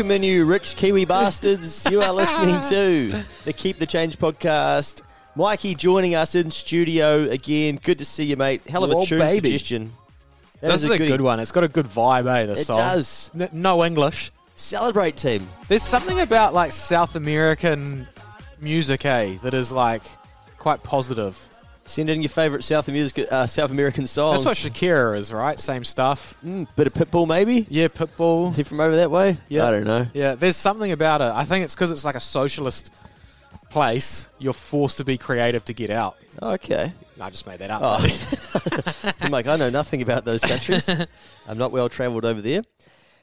Welcome in, you rich Kiwi bastards. You are listening to the Keep the Change podcast. Mikey joining us in studio again. Good to see you, mate. Hell of a tune baby. suggestion. That This is a goodie. good one. It's got a good vibe, eh? This It song. does. N- no English. Celebrate, team. There's something about like South American music, eh, that is like quite positive. Send in your favourite South, music, uh, South American songs. That's what Shakira is, right? Same stuff. Mm, bit of Pitbull, maybe? Yeah, Pitbull. Is he from over that way? Yeah. I don't know. Yeah, there's something about it. I think it's because it's like a socialist place. You're forced to be creative to get out. Okay. I just made that up. Oh. I'm like, I know nothing about those countries. I'm not well travelled over there.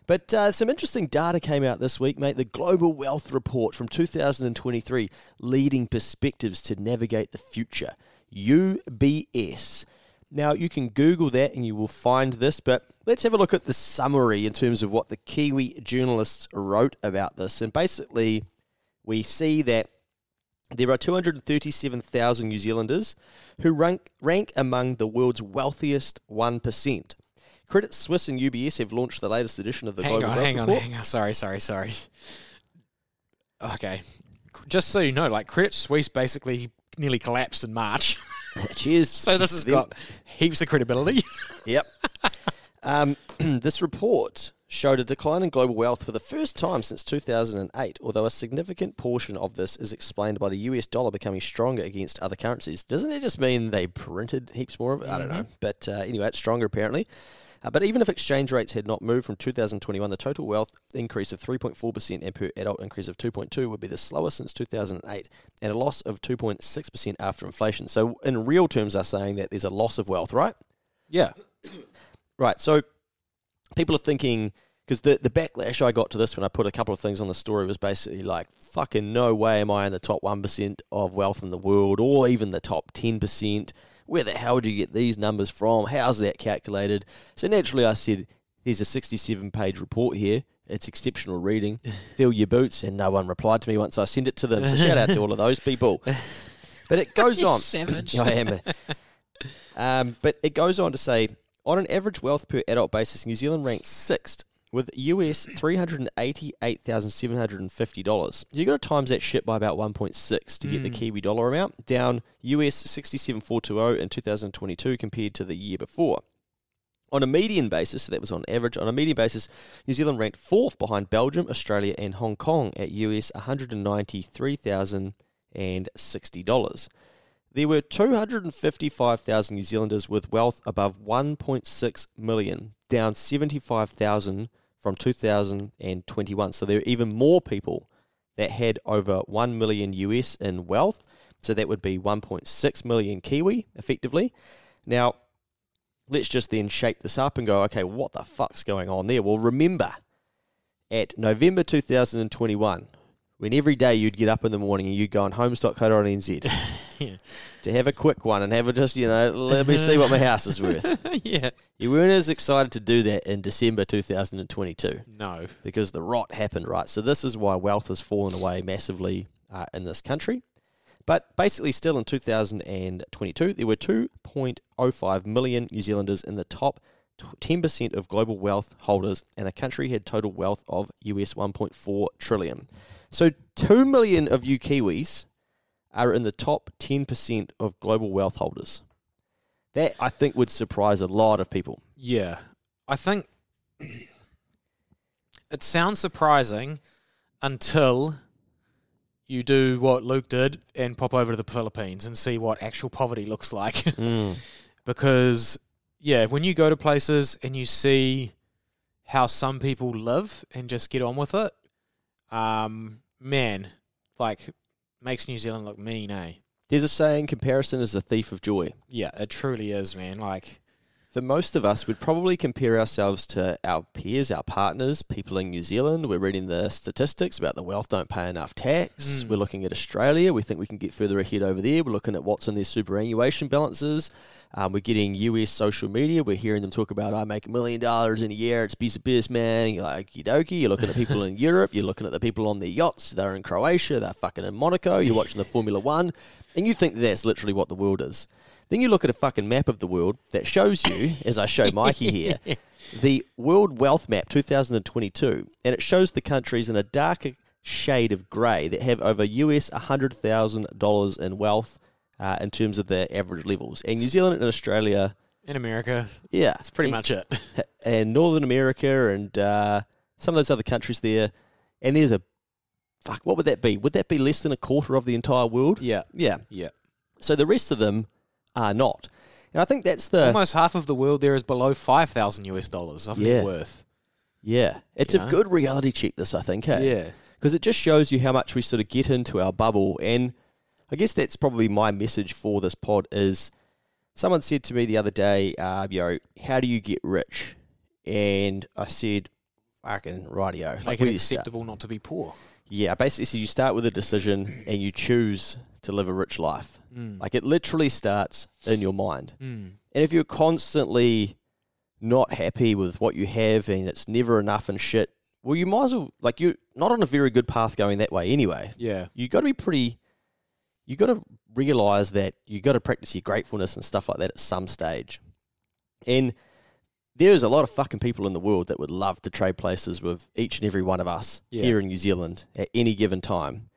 But uh, some interesting data came out this week, mate. The Global Wealth Report from 2023, Leading Perspectives to Navigate the Future, UBS. Now, you can Google that and you will find this, but let's have a look at the summary in terms of what the Kiwi journalists wrote about this. And basically, we see that there are 237,000 New Zealanders who rank, rank among the world's wealthiest 1%. Credit Suisse and UBS have launched the latest edition of the hang Global on, Wealth hang on, hang on. Sorry, sorry, sorry. Okay. Just so you know, like Credit Suisse basically nearly collapsed in March. Cheers. So this has got heaps of credibility. Yep. um, this report showed a decline in global wealth for the first time since 2008, although a significant portion of this is explained by the US dollar becoming stronger against other currencies. Doesn't it just mean they printed heaps more of it? I don't know. But uh, anyway, it's stronger apparently. Uh, but even if exchange rates had not moved from 2021, the total wealth increase of 3.4% and per adult increase of 2.2 would be the slowest since 2008, and a loss of 2.6% after inflation. So, in real terms, they're saying that there's a loss of wealth, right? yeah. Right. So people are thinking because the the backlash I got to this when I put a couple of things on the story was basically like, fucking no way am I in the top one percent of wealth in the world, or even the top ten percent. Where the hell do you get these numbers from? How's that calculated? So naturally, I said, "There's a 67 page report here. It's exceptional reading. Fill your boots." And no one replied to me once I sent it to them. So shout out to all of those people. But it goes on. Savage. I am. Um, but it goes on to say, on an average wealth per adult basis, New Zealand ranks sixth with US $388,750. You've got to times that shit by about 1.6 to mm. get the hmm. Kiwi dollar amount, down US 67,420 in 2022 compared to the year before. On a median basis, so that was on average, on a median basis, New Zealand ranked fourth behind Belgium, Australia, and Hong Kong at US $193,060. There were 255,000 New Zealanders with wealth above 1.6 million, down 75,000 from 2021. So there are even more people that had over 1 million US in wealth. So that would be 1.6 million Kiwi, effectively. Now, let's just then shape this up and go, okay, what the fuck's going on there? Well, remember, at November 2021, when every day you'd get up in the morning and you'd go on homes.co.nz Yeah. to have a quick one and have a just, you know, let me see what my house is worth. yeah. You weren't as excited to do that in December 2022 No. because the rot happened, right? So this is why wealth has fallen away massively uh, in this country. But basically, still in 2022, there were 2.05 million New Zealanders in the top 10% of global wealth holders, and the country had total wealth of US 1.4 trillion. So 2 million of you Kiwis are in the top 10% of global wealth holders. That, I think, would surprise a lot of people. Yeah. I think it sounds surprising until you do what Luke did and pop over to the Philippines and see what actual poverty looks like. Mm. because, yeah, when you go to places and you see how some people live and just get on with it, um, man, like, makes New Zealand look mean, eh? There's a saying, comparison is the thief of joy. Yeah, it truly is, man. Like, For most of us, we'd probably compare ourselves to our peers, our partners, people in New Zealand. We're reading the statistics about the wealth don't pay enough tax. Mm. We're looking at Australia. We think we can get further ahead over there. We're looking at what's in their superannuation balances. Um, we're getting US social media. We're hearing them talk about, I make a million dollars in a year. It's a piece of business, man. You're like, dokie. You're looking at people in Europe. You're looking at the people on their yachts. They're in Croatia. They're fucking in Monaco. You're watching the Formula One. And you think that's literally what the world is. Then you look at a fucking map of the world that shows you, as I show Mikey here, the World Wealth Map 2022, and it shows the countries in a darker shade of grey that have over US $100,000 in wealth uh, in terms of their average levels. And New Zealand and Australia, In America, yeah, that's pretty much it. and Northern America and uh, some of those other countries there. And there's a fuck. What would that be? Would that be less than a quarter of the entire world? yeah, Yeah. yeah. So the rest of them are not. And I think that's the Almost half of the world there is below five thousand US dollars of Yeah. net worth. yeah. It's You a know? good reality check. This I think. Hey? Yeah, because it just shows you how much we sort of get into our bubble and i guess that's probably my message for this pod is someone said to me the other day uh, you know how do you get rich and i said fucking make like it where do you start? acceptable not to be poor. yeah basically so you start with a decision and you choose to live a rich life Mm. like it literally starts in your mind Mm. and if you're constantly not happy with what you have and it's never enough and shit well you might as well like you're not on a very good path going that way anyway Yeah, you got to be pretty. You got to realize that you got to practice your gratefulness and stuff like that at some stage. And there's a lot of fucking people in the world that would love to trade places with each and every one of us Yeah. here in New Zealand at any given time.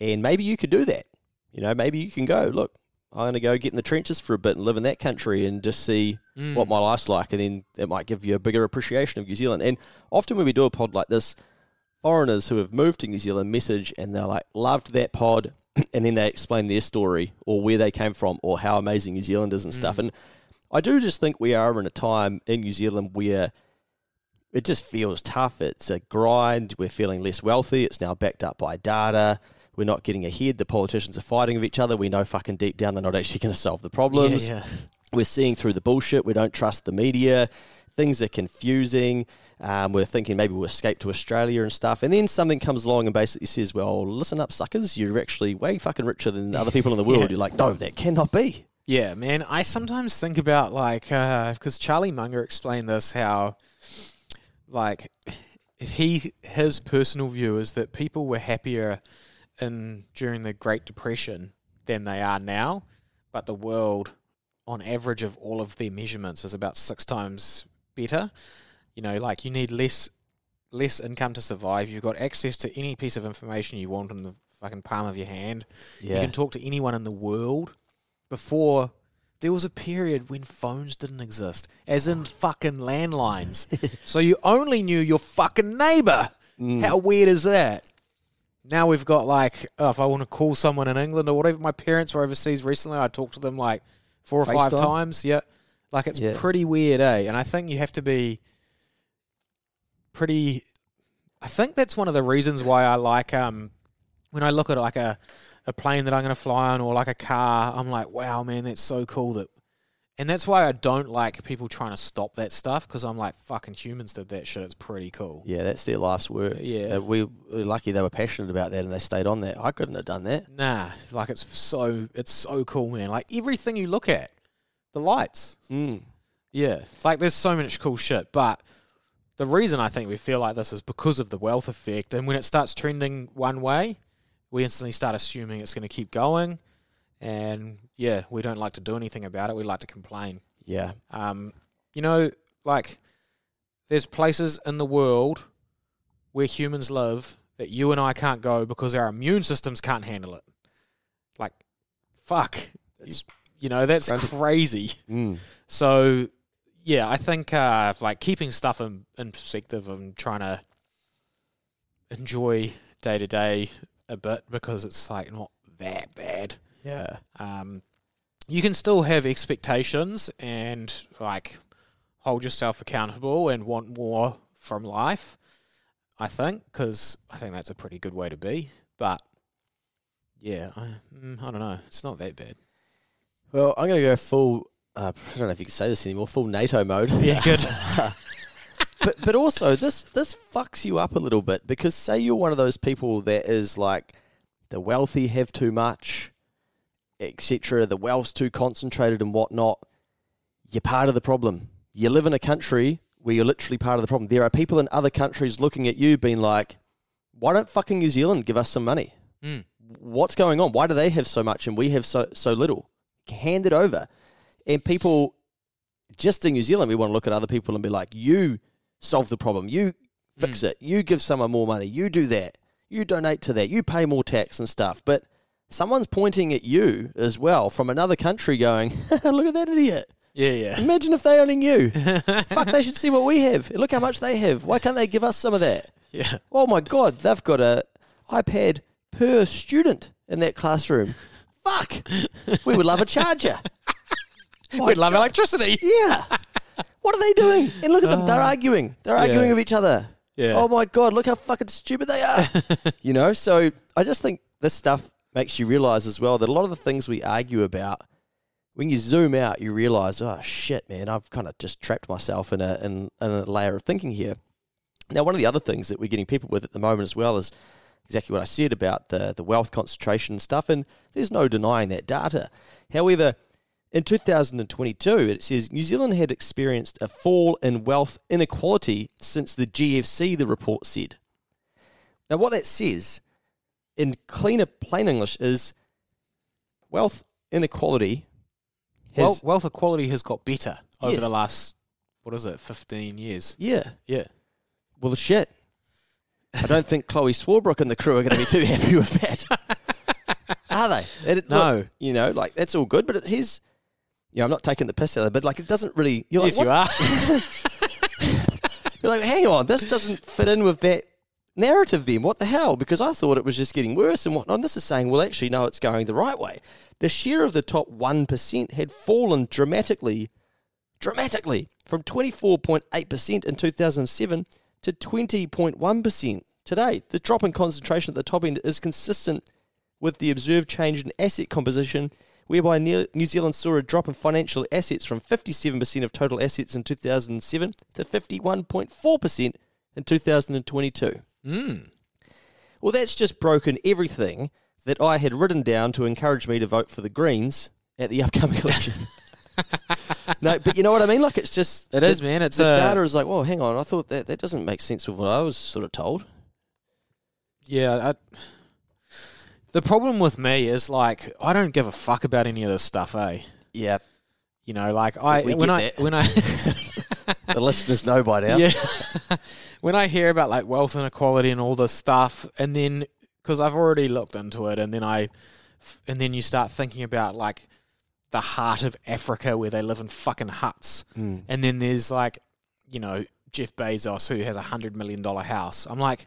And maybe you could do that. You know, maybe you can go, look, I'm going to go get in the trenches for a bit and live in that country and just see Mm. what my life's like, and then it might give you a bigger appreciation of New Zealand. And often when we do a pod like this, foreigners who have moved to New Zealand message and they're like, loved that pod, and then they explain their story or where they came from or how amazing New Zealand is and stuff. Mm. And I do just think we are in a time in New Zealand where it just feels tough. It's a grind. We're feeling less wealthy. It's now backed up by data. We're not getting ahead. The politicians are fighting with each other. We know fucking deep down they're not actually going to solve the problems Yeah, yeah. we're seeing through the bullshit. We don't trust the media. Things are confusing. Um, we're thinking maybe we'll escape to Australia and stuff. And then something comes along and basically says, well, listen up, suckers. You're actually way fucking richer than other people in the world. Yeah. You're like, no, that cannot be. Yeah, man. I sometimes think about like because Charlie Munger explained this how like he his personal view is that people were happier in during the Great Depression than they are now, but the world on average of all of their measurements is about six times better. You know, like you need less less income to survive. You've got access to any piece of information you want in the fucking palm of your hand. You can talk to anyone in the world. Before there was a period when phones didn't exist, as in fucking landlines. so you only knew your fucking neighbor. Mm. How weird is that? Now we've got like, oh, if I want to call someone in England or whatever, my parents were overseas recently. I talked to them like four or five FaceTime? times. Yeah, like it's Yeah. pretty weird, eh? And I think you have to be pretty. I think that's one of the reasons why I like um when I look at like a a plane that I'm going to fly on or like a car. I'm like, wow, man, that's so cool that. And that's why I don't like people trying to stop that stuff because I'm like, fucking humans did that shit. It's pretty cool. Yeah, that's their life's work. Yeah. Uh, we we're lucky they were passionate about that and they stayed on that. I couldn't have done that. Nah, like it's so it's so cool, man. Like everything you look at, the lights. Mm. Yeah, like there's so much cool shit. But the reason I think we feel like this is because of the wealth effect. And when it starts trending one way, we instantly start assuming it's going to keep going. And yeah, we don't like to do anything about it. We like to complain. Yeah. Um, you know, like there's places in the world where humans live that you and I can't go because our immune systems can't handle it. Like, fuck. It's, you know, that's crazy. Mm. So, yeah, I think uh, like keeping stuff in, in perspective and trying to enjoy day to day a bit because it's like not that bad. Yeah. Um, you can still have expectations and like hold yourself accountable and want more from life. I think because I think that's a pretty good way to be. But yeah, I, mm, I don't know. It's not that bad. Well, I'm going to go full. Uh, I don't know if you can say this anymore. Full NATO mode. Yeah, good. but but also this this fucks you up a little bit because say you're one of those people that is like the wealthy have too much, etc. The wealth's too concentrated and whatnot. You're part of the problem. You live in a country where you're literally part of the problem. There are people in other countries looking at you, being like, "Why don't fucking New Zealand give us some money? Mm. What's going on? Why do they have so much and we have so so little? Hand it over." And people, just in New Zealand, we want to look at other people and be like, you solve the problem, you fix Mm. it, you give someone more money, you do that, you donate to that, you pay more tax and stuff. But someone's pointing at you as well from another country going, look at that idiot. Yeah, yeah. Imagine if they only knew. Fuck, they should see what we have. Look how much they have. Why can't they give us some of that? yeah. Oh my god, they've got a iPad per student in that classroom. Fuck, we would love a charger. My We'd love God. electricity. Yeah. What are they doing? And look at them. They're uh, arguing. They're arguing with each other. Yeah. Oh my god, look how fucking stupid they are. you know, so I just think this stuff makes you realize as well that a lot of the things we argue about, when you zoom out, you realize, oh shit, man, I've kind of just trapped myself in a in, in a layer of thinking here. Now, one of the other things that we're getting people with at the moment as well is exactly what I said about the the wealth concentration stuff, and there's no denying that data. However, in 2022, it says New Zealand had experienced a fall in wealth inequality since the GFC, the report said. Now, what that says in cleaner, plain English is wealth inequality has. Well, wealth equality has got better over Yes. the last, what is it, 15 years? yeah. Yeah. Well, shit. I don't think Chloe Swarbrick and the crew are going to be too happy with that. are they? It- No. look, you know, like, that's all good, but it is. You know, I'm not taking the piss out of it, but like, it doesn't really. You're like, yes, you are. You're like, hang on, this doesn't fit in with that narrative then. What the hell? Because I thought it was just getting worse and whatnot. And this is saying, well, actually, no, it's going the right way. The share of the top 1% had fallen dramatically, dramatically, from 24.8% in 2007 to 20.1% today. The drop in concentration at the top end is consistent with the observed change in asset composition, whereby New Zealand saw a drop in financial assets from 57% of total assets in 2007 to 51.4% in 2022. Mm. Well, that's just broken everything that I had written down to encourage me to vote for the Greens at the upcoming election. no, but you know what I mean? Like, it's just. It the- is, man. It's the a, data is like, well, hang on, I thought that that doesn't make sense with what I was sort of told. Yeah. I, the problem with me is, like, I don't give a fuck about any of this stuff, eh? Yeah, You know, like, I, We when I, that. when I, the listeners know by now. yeah, when I hear about like wealth inequality and all this stuff, and then because I've already looked into it, and then I, and then you start thinking about like the heart of Africa where they live in fucking huts, Mm. and then there's like, you know, Jeff Bezos who has a hundred million dollar house. I'm like.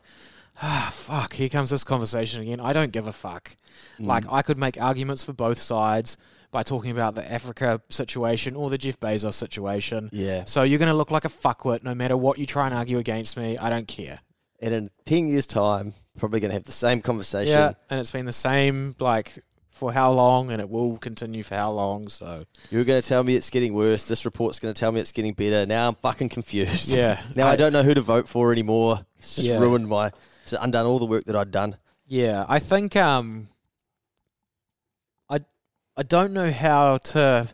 Ah, fuck, here comes this conversation again. I don't give a fuck. Mm. Like, I could make arguments for both sides by talking about the Africa situation or the Jeff Bezos situation. yeah. So you're going to look like a fuckwit no matter what you try and argue against me. I don't care. And in 10 years' time, probably going to have the same conversation. Yeah, and it's been the same like for how long, and it will continue for how long. So You're going to tell me it's getting worse. This report's going to tell me it's getting better. Now I'm fucking confused. yeah, Now I, don't know who to vote for anymore. It's just Yeah. ruined my. It's undone all the work that I'd done. Yeah, I think um, I I don't know how to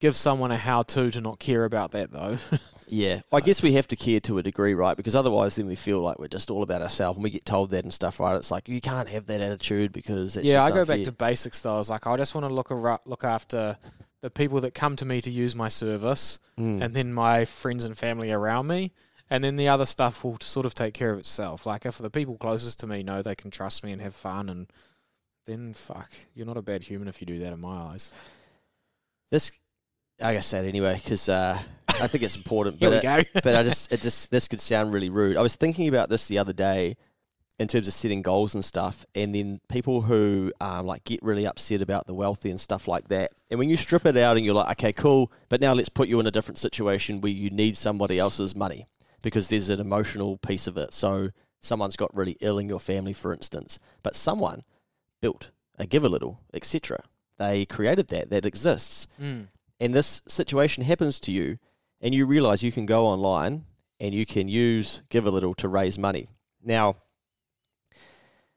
give someone a how to to not care about that though. Yeah, I guess we have to care to a degree, right? Because otherwise, then we feel like we're just all about ourselves, and we get told that and stuff, right? It's like you can't have that attitude because it's yeah, I go unfair. back to basics though. I was like, I just want to look ar- look after the people that come to me to use my service. Mm. and then my friends and family around me. And then the other stuff will sort of take care of itself. Like if the people closest to me know they can trust me and have fun, and then fuck, you're not a bad human if you do that in my eyes. this, like I guess that anyway, because uh, I think it's important. Here but we it- go. but I just, it just, this could sound really rude. I was thinking about this the other day in terms of setting goals and stuff, and then people who um, like get really upset about the wealthy and stuff like that. And when you strip it out and you're like, okay, cool, but now let's put you in a different situation where you need somebody else's money because there's an emotional piece of it. So someone's got really ill in your family, for instance, but someone built a give a little, etc. They created that, that exists Mm. and this situation happens to you, and you realize you can go online and you can use Give a Little to raise money. Now,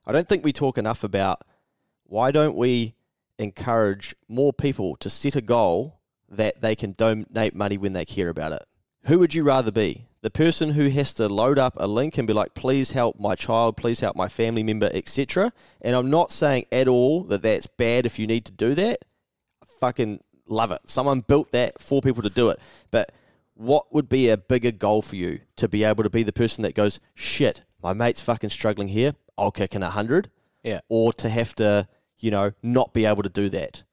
I don't think we talk enough about why don't we encourage more people to set a goal that they can donate money when they care about it. Who would you rather be? The person who has to load up a link and be like, please help my child, please help my family member, etc. And I'm not saying at all that that's bad if you need to do that. Fucking love it. Someone built that for people to do it. But what would be a bigger goal for you to be able to be the person that goes, shit, my mate's fucking struggling here. I'll kick in a hundred. Yeah. Or to have to, you know, not be able to do that.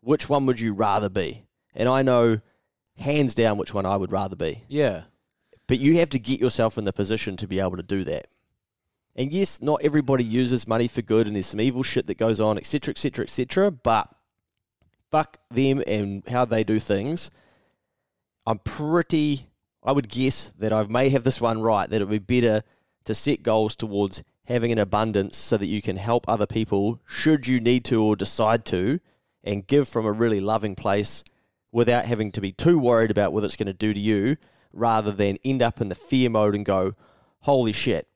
Which one would you rather be? And I know hands down which one I would rather be. Yeah. But you have to get yourself in the position to be able to do that. And yes, not everybody uses money for good, and there's some evil shit that goes on, etc., etc., etc. But fuck them and how they do things. I'm pretty. I would guess that I may have this one right. That it would be better to set goals towards having an abundance so that you can help other people, should you need to or decide to, and give from a really loving place without having to be too worried about what it's going to do to you, rather than end up in the fear mode and go, holy shit,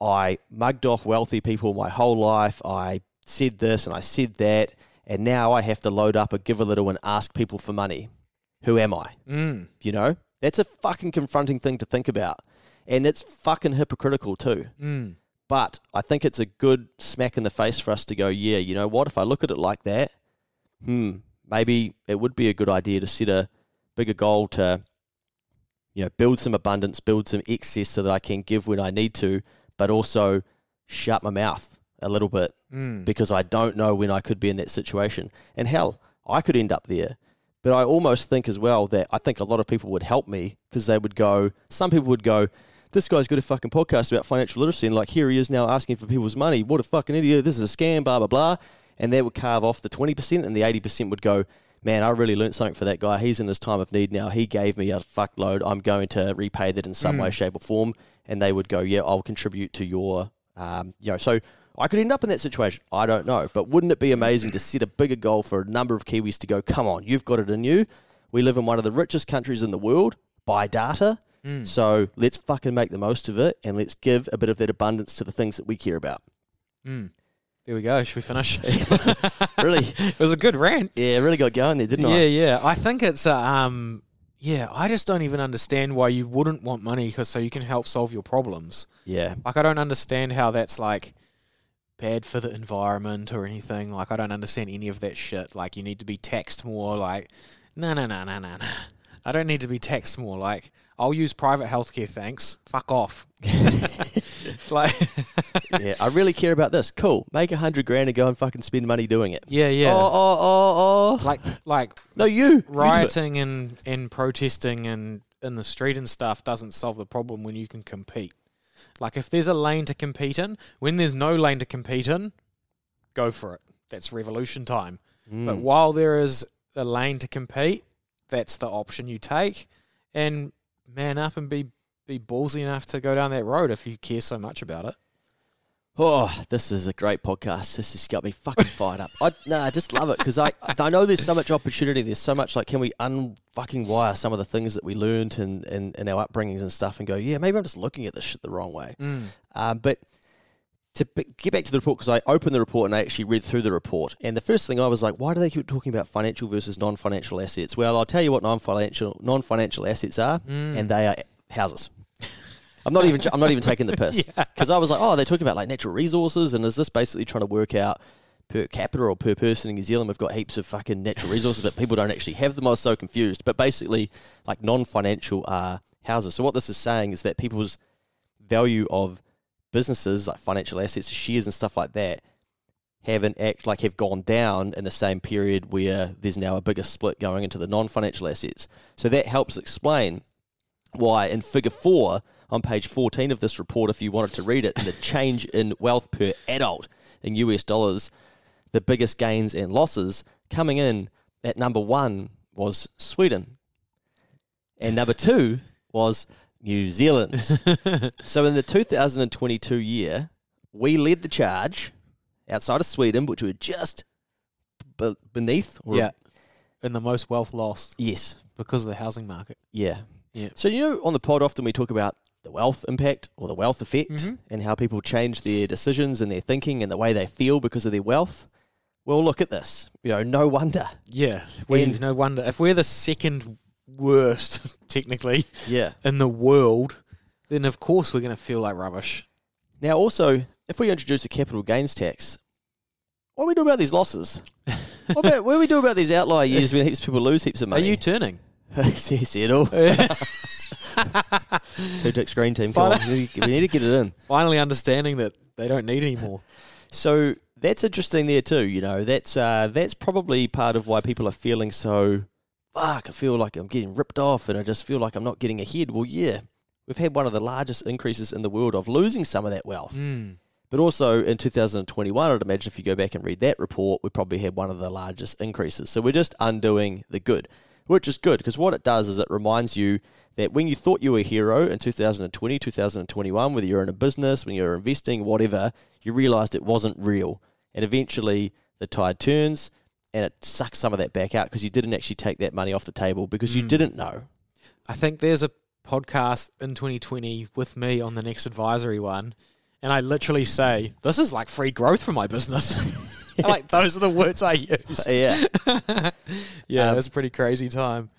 I mugged off wealthy people my whole life. I said this and I said that, and now I have to load up a give a little and ask people for money. Who am I? Mm. You know? That's a fucking confronting thing to think about. And it's fucking hypocritical too. Mm. But I think it's a good smack in the face for us to go, yeah, you know what? If I look at it like that, hmm, maybe it would be a good idea to set a bigger goal to, you know, build some abundance, build some excess so that I can give when I need to, but also shut my mouth a little bit Mm. because I don't know when I could be in that situation. And hell, I could end up there. But I almost think as well that I think a lot of people would help me because they would go, some people would go, this guy's got a fucking podcast about financial literacy and like here he is now asking for people's money. What a fucking idiot. This is a scam, blah, blah, blah. And they would carve off the 20% and the 80% would go, man, I really learned something for that guy. He's in his time of need now. He gave me a fuckload. I'm going to repay that in some Mm. way, shape, or form. And they would go, yeah, I'll contribute to your, um, you know, so I could end up in that situation. I don't know. But wouldn't it be amazing to set a bigger goal for a number of Kiwis to go, come on, you've got it in you. We live in one of the richest countries in the world by data. Mm. So let's fucking make the most of it and let's give a bit of that abundance to the things that we care about. Mm. There we go. Should we finish? Really? it was a good rant. Yeah, really got going there, didn't yeah, I? Yeah, yeah. I think it's uh, um, yeah. I just don't even understand why you wouldn't want money because so you can help solve your problems. Yeah. Like I don't understand how that's like bad for the environment or anything. Like I don't understand any of that shit. Like you need to be taxed more. Like no, no, no, no, no, no. I don't need to be taxed more. Like I'll use private healthcare. Thanks. Fuck off. like yeah, I really care about this. Cool. Make a hundred grand and go and fucking spend money doing it. yeah, yeah. Oh, oh, oh, oh. Like like no, you. You rioting and, and protesting and in the street and stuff doesn't solve the problem when you can compete. Like if there's a lane to compete in, when there's no lane to compete in, go for it. That's revolution time. But Mm. while there is a lane to compete, that's the option you take. And man up and be be ballsy enough to go down that road if you care so much about it. Oh, this is a great podcast. This has got me fucking fired up. I no, I just love it because I I know there's so much opportunity. There's so much like, can we unfucking wire some of the things that we learned and in, in our upbringings and stuff, and go, yeah, maybe I'm just looking at this shit the wrong way. Um, but to b- get back to the report, because I opened the report and I actually read through the report, and the first thing I was like, why do they keep talking about financial versus non-financial assets? Well, I'll tell you what non-financial non-financial assets are, Mm. and they are houses. I'm not even I'm not even taking the piss because I was like, oh, they're talking about like natural resources, and is this basically trying to work out per capita or per person in New Zealand? We've got heaps of fucking natural resources, but people don't actually have them. I was so confused. But basically, like non-financial are houses. So what this is saying is that people's value of businesses, like financial assets, shares and stuff like that, haven't act like have gone down in the same period where there's now a bigger split going into the non-financial assets. So that helps explain why in figure four on page 14 of this report, if you wanted to read it, the change in wealth per adult in US dollars, the biggest gains and losses coming in at number one was Sweden. And number two was New Zealand. so in the 2022 year, we led the charge outside of Sweden, which were just b- beneath. Or, yeah. And the most wealth lost Yes. because of the housing market. Yeah. Yeah. So you know, on the pod, often we talk about the wealth impact or the wealth effect, Mhm. and how people change their decisions and their thinking and the way they feel because of their wealth. Well, look at this. You know, no wonder. Yeah. We, And- no wonder. If we're the second worst, technically, Yeah. in the world, then of course we're going to feel like rubbish. Now, also, if we introduce a capital gains tax, what do we do about these losses? what, about, what do we do about these outlier years when heaps of people lose heaps of money? Are you turning? yes, Edo. Two tick screen team. Come on. We need to get it in. Finally understanding that they don't need any more. So that's interesting there too. You know, that's uh, that's probably part of why people are feeling so. Fuck! I feel like I'm getting ripped off, and I just feel like I'm not getting ahead. Well, yeah, we've had one of the largest increases in the world of losing some of that wealth. Mm. But also in 2021, I'd imagine if you go back and read that report, we probably had one of the largest increases. So we're just undoing the good, which is good because what it does is it reminds you that when you thought you were a hero in 2020, 2021, whether you're in a business, when you're investing, whatever, you realized it wasn't real. And eventually the tide turns and it sucks some of that back out because you didn't actually take that money off the table because you Mm. didn't know. I think there's a podcast in 2020 with me on the next advisory one, and I literally say, "This is like free growth for my business." like those are the words I used. Yeah. yeah, Um, it's a pretty crazy time.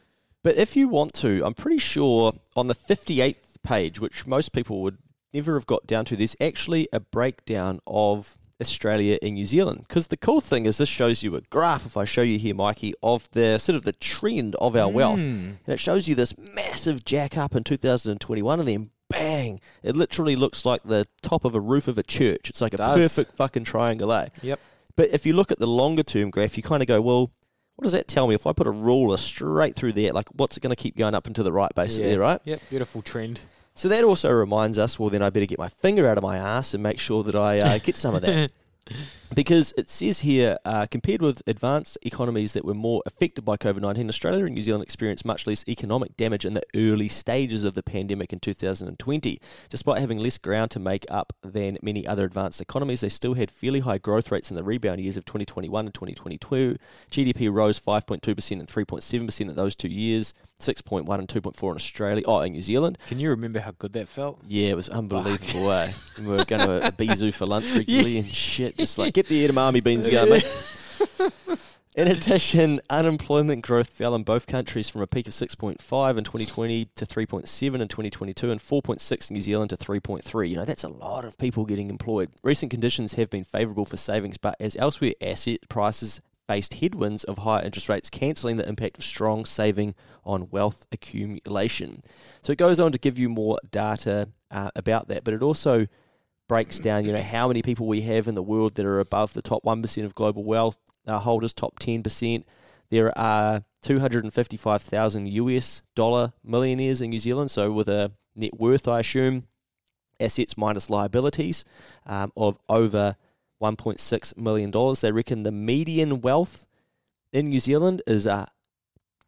But if you want to, I'm pretty sure on the 58th page, which most people would never have got down to, there's actually a breakdown of Australia and New Zealand. Because the cool thing is, this shows you a graph, if I show you here, Mikey, of the sort of the trend of our wealth. Mm. And it shows you this massive jack up in 2021, and then bang, it literally looks like the top of a roof of a church. It's like a Does. perfect fucking triangle, eh? Yep. But if you look at the longer term graph, you kind of go, well, what does that tell me? If I put a ruler straight through there, like what's it going to keep going up and to the right, basically, Yeah. right? Yep, beautiful trend. So that also reminds us, well, then I better get my finger out of my ass and make sure that I uh, get some of that. Because it says here, uh, compared with advanced economies that were more affected by COVID 19, Australia and New Zealand experienced much less economic damage in the early stages of the pandemic in 2020. Despite having less ground to make up than many other advanced economies, they still had fairly high growth rates in the rebound years of 2021 and 2022. GDP rose 5.2% and 3.7% in those two years, 6.1 and 2.4 in Australia, oh, in New Zealand. Can you remember how good that felt? Yeah, it was unbelievable. Eh? We were going to a Bizoo for lunch regularly and shit. Just like, get the edamame beans going, mate. In addition, unemployment growth fell in both countries from a peak of 6.5 in 2020 to 3.7 in 2022 and 4.6 in New Zealand to 3.3. You know, that's a lot of people getting employed. Recent conditions have been favourable for savings, but as elsewhere asset prices faced headwinds of higher interest rates, cancelling the impact of strong saving on wealth accumulation. So it goes on to give you more data uh, about that, but it also breaks down, you know, how many people we have in the world that are above the top 1% of global wealth uh, holders, top 10%. There are 255,000 US dollar millionaires in New Zealand, so with a net worth, I assume, assets minus liabilities um, of over $1.6 million. They reckon the median wealth in New Zealand is uh,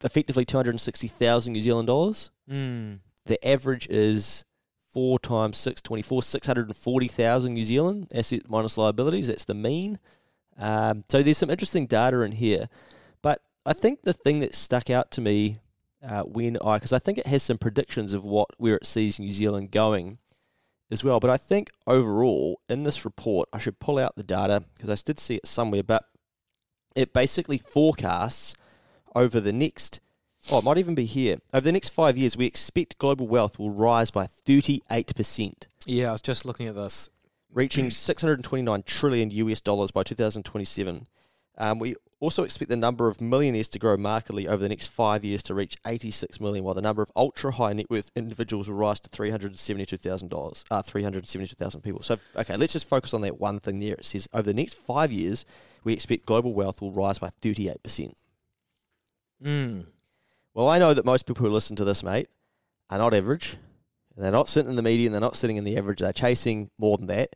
effectively 260,000 New Zealand dollars. Mm. The average is four times six twenty four, six hundred and forty thousand New Zealand asset minus liabilities. That's the mean. Um, so there's some interesting data in here, but I think the thing that stuck out to me uh, when I, because I think it has some predictions of what where it sees New Zealand going as well. But I think overall in this report, I should pull out the data because I did see it somewhere, but it basically forecasts over the next Oh, it might even be here. Over the next five years, we expect global wealth will rise by 38%, Yeah, I was just looking at this. reaching 629 trillion US dollars by 2027. Um, we also expect the number of millionaires to grow markedly over the next five years to reach 86 million, while the number of ultra high net worth individuals will rise to 372,000 dollars, uh, 372,000 people. So, okay, let's just focus on that one thing there. It says over the next five years, we expect global wealth will rise by 38%. Mm. Well, I know that most people who listen to this, mate, are not average. And they're not sitting in the median, they're not sitting in the average, they're chasing more than that.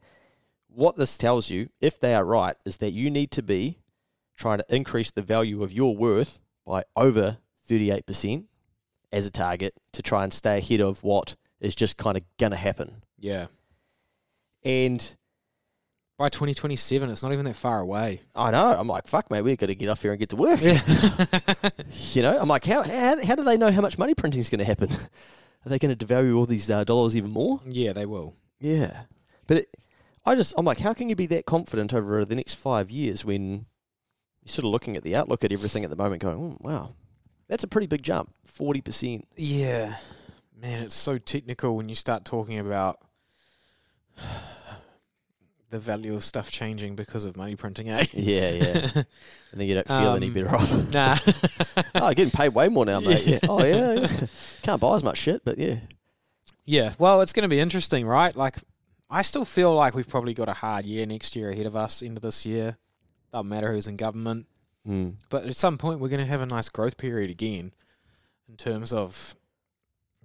What this tells you, if they are right, is that you need to be trying to increase the value of your worth by over 38% as a target to try and stay ahead of what is just kind of going to happen. Yeah. And By 2027, it's not even that far away. I know, I'm like, fuck, mate, we've got to get off here and get to work. Yeah. You know, I'm like, how, how, how do they know how much money printing is going to happen? Are they going to devalue all these uh, dollars even more? yeah, they will. Yeah, but it, I just I'm like, how can you be that confident over the next five years when you're sort of looking at the outlook at everything at the moment, going, oh, wow, that's a pretty big jump, forty percent. Yeah. Man, it's so technical when you start talking about the value of stuff changing because of money printing, eh? Yeah, yeah. and then you don't feel any Um, better off. nah. oh, getting paid way more now, mate. Yeah. Oh, yeah, yeah. Can't buy as much shit, but yeah. yeah. Well, it's going to be interesting, right? Like, I still feel like we've probably got a hard year next year ahead of us. End of this year, doesn't matter who's in government. Mm. But at some point, we're going to have a nice growth period again, in terms of,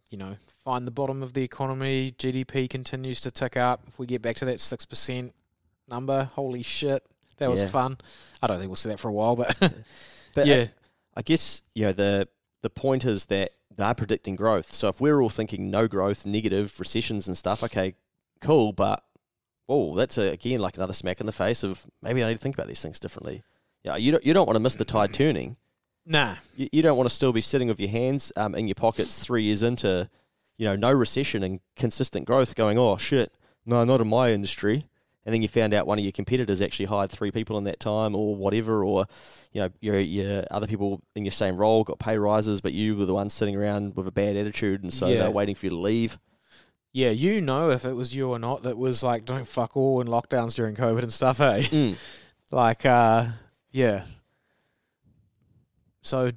you know, find the bottom of the economy. GDP continues to tick up. If we get back to that six percent number, holy shit, that was Yeah. fun. I don't think we'll see that for a while, but, But yeah, I, I guess, you know, the the point is that they're predicting growth. So if we're all thinking no growth, negative, recessions and stuff, okay, cool, but oh, that's a, again like another smack in the face of maybe I need to think about these things differently. Yeah, you don't you don't want to miss the tide turning. nah, You, you don't want to still be sitting with your hands um, in your pockets three years into, you know, no recession and consistent growth, going, oh shit, no, not in my industry. And then you found out one of your competitors actually hired three people in that time, or whatever, or you know, your your other people in your same role got pay rises, but you were the one sitting around with a bad attitude, and so Yeah. they're waiting for you to leave. yeah, you know if it was you or not that was like don't fuck all in lockdowns during COVID and stuff, eh? Mm. Like, uh, yeah. So,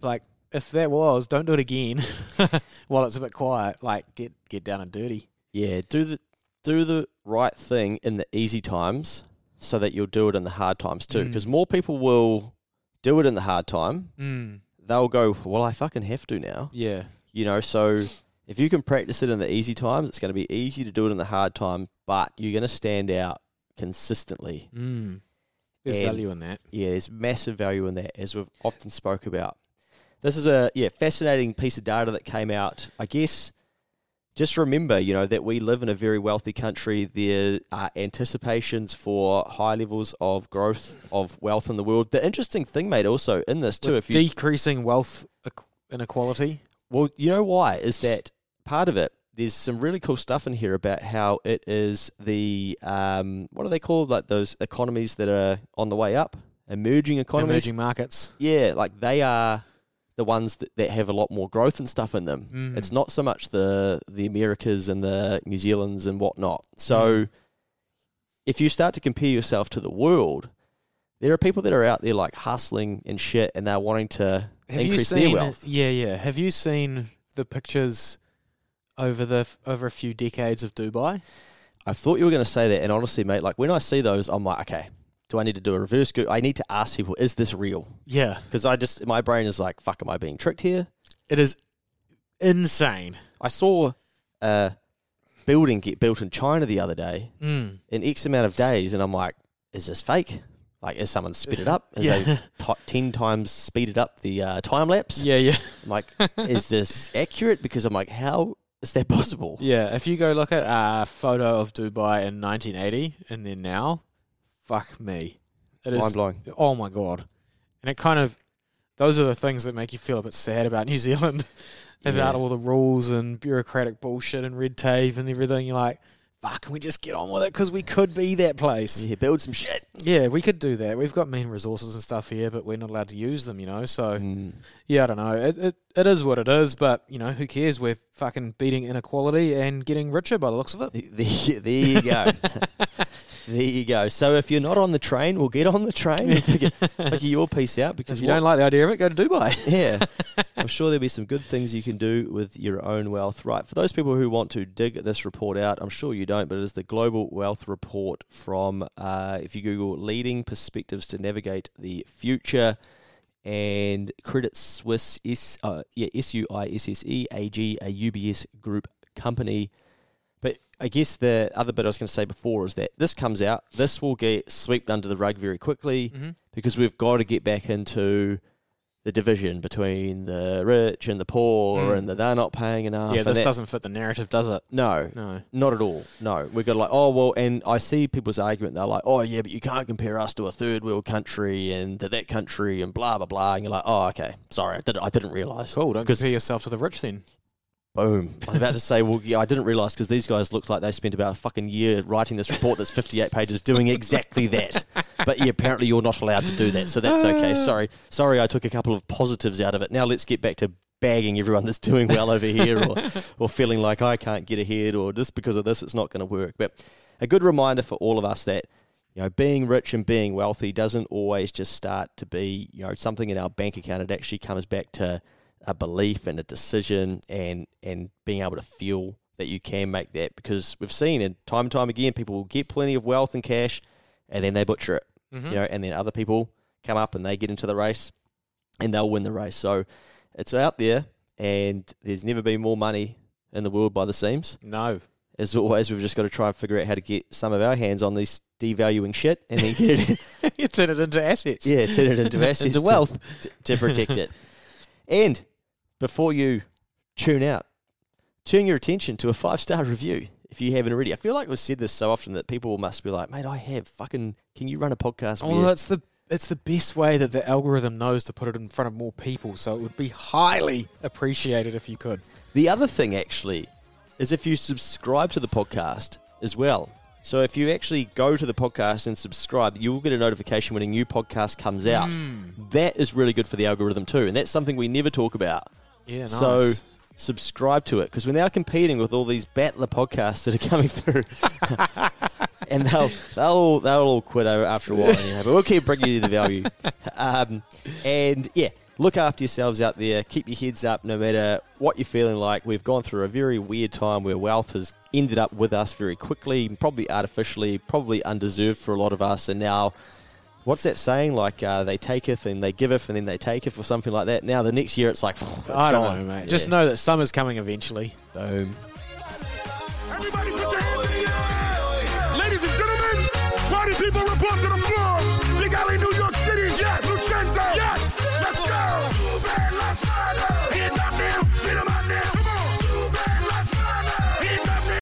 like, if that was, don't do it again while it's a bit quiet. Like, get get down and dirty. Yeah, do the do the right thing in the easy times, so that you'll do it in the hard times too. Mm. Because more people will do it in the hard time, Mm. they'll go, well, I fucking have to now. Yeah. You know, so if you can practice it in the easy times, it's going to be easy to do it in the hard time, but you're going to stand out consistently. Mm. There's And- value in that. Yeah, there's massive value in that, as we've often spoke about. This is a yeah fascinating piece of data that came out. I guess just remember, you know, that we live in a very wealthy country. There are anticipations for high levels of growth of wealth in the world. The interesting thing, mate, also in this too, With if you decreasing wealth inequality. Well, you know why? Is that part of it? There's some really cool stuff in here about how it is the um, what are they called? Like those economies that are on the way up, emerging economies. Emerging markets. Yeah, like they are the ones that, that have a lot more growth and stuff in them. Mm. It's not so much the the Americas and the New Zealands and whatnot. So Mm. if you start to compare yourself to the world, there are people that are out there like hustling and shit, and they're wanting to Have increase seen, their wealth. Yeah, yeah. Have you seen the pictures over the over a few decades of Dubai? I thought you were going to say that, and honestly, mate, like when I see those, I'm like, okay, do I need to do a reverse go? I need to ask people, is this real? Yeah, Because I just, my brain is like, fuck, am I being tricked here? it is insane. I saw a building get built in China the other day Mm. in X amount of days, and I'm like, is this fake? Like, is someone sped it up? Has Yeah. they t- ten times speeded up the uh, time lapse? Yeah, yeah, I'm like, is this accurate? Because I'm like, how is that possible? yeah. If you go look at a photo of Dubai in 1980 and then now, fuck me, it Mind is. blowing. Oh my god, and it kind of those are the things that make you feel a bit sad about New Zealand, about Yeah. all the rules and bureaucratic bullshit and red tape and everything. You're like, fuck, can we just get on with it? Because we could be that place. Yeah, build some shit. Yeah, we could do that. We've got mean resources and stuff here, but we're not allowed to use them, you know. So Mm. yeah, I don't know. It, it it is what it is, but you know, who cares? We're fucking beating inequality and getting richer by the looks of it. There, there you go. there you go. So if you're not on the train, we'll get on the train and figure, figure your piece out because If you what- don't like the idea of it, go to Dubai. yeah, I'm sure there'll be some good things you can do with your own wealth. Right. For those people who want to dig this report out, I'm sure you don't, but it is the Global Wealth Report from, uh, if you Google leading perspectives to navigate the future. And Credit Suisse, S, uh, yeah, S U I S S E A G, a UBS group company. But I guess the other bit I was going to say before is that this comes out, this will get swept under the rug very quickly mm-hmm. because we've got to get back into the division between the rich and the poor Mm. and that they're not paying enough. Yeah, this that- doesn't fit the narrative, does it? No, No. not at all. No, we've got like, oh well, and I see people's argument. They're like, oh yeah, but you can't compare us to a third world country and to that country and blah blah blah. And you're like, oh okay, sorry, I didn't, I didn't realize. Cool. don't compare yourself to the rich then. Boom. I was about to say, well, yeah, I didn't realize because these guys looked like they spent about a fucking year writing this report that's 58 pages doing exactly that. But yeah, apparently you're not allowed to do that, so that's okay. Ah. Sorry, sorry, I took a couple of positives out of it. Now let's get back to bagging everyone that's doing well over here, or or feeling like I can't get ahead, or just because of this, it's not going to work. But a good reminder for all of us that you know being rich and being wealthy doesn't always just start to be you know something in our bank account. It actually comes back to a belief and a decision and and being able to feel that you can make that because we've seen it time and time again people will get plenty of wealth and cash and then they butcher it Mm-hmm. you know and then other people come up and they get into the race and they'll win the race so it's out there and there's never been more money in the world by the seams No. as always we've just got to try and figure out how to get some of our hands on this devaluing shit and then get it you turn it into assets. yeah turn it into assets Into to- wealth. to, to protect it and before you tune out turn your attention to a five star review if you haven't already. I feel like we've said this so often that people must be like, mate, I have fucking. Can you run a podcast? Oh, where-" that's the it's the best way that the algorithm knows to put it in front of more people. So it would be highly appreciated if you could. The other thing actually is if you subscribe to the podcast as well. So if you actually go to the podcast and subscribe, you will get a notification when a new podcast comes out. Mm. That is really good for the algorithm too, and that's something we never talk about. Yeah, nice. So subscribe to it because we're now competing with all these battler podcasts that are coming through, and they'll they'll all, they'll all quit after a while. Anyhow, but we'll keep bringing you the value. Um, and yeah, look after yourselves out there. Keep your heads up, no matter what you're feeling like. We've gone through a very weird time where wealth has ended up with us very quickly, probably artificially, probably undeserved for a lot of us, and now. What's that saying? Like uh, they taketh and they giveth and then they taketh or something like that. Now the next year it's like it's I don't gone. know, mate. Yeah. Just know that summer's coming eventually. Boom.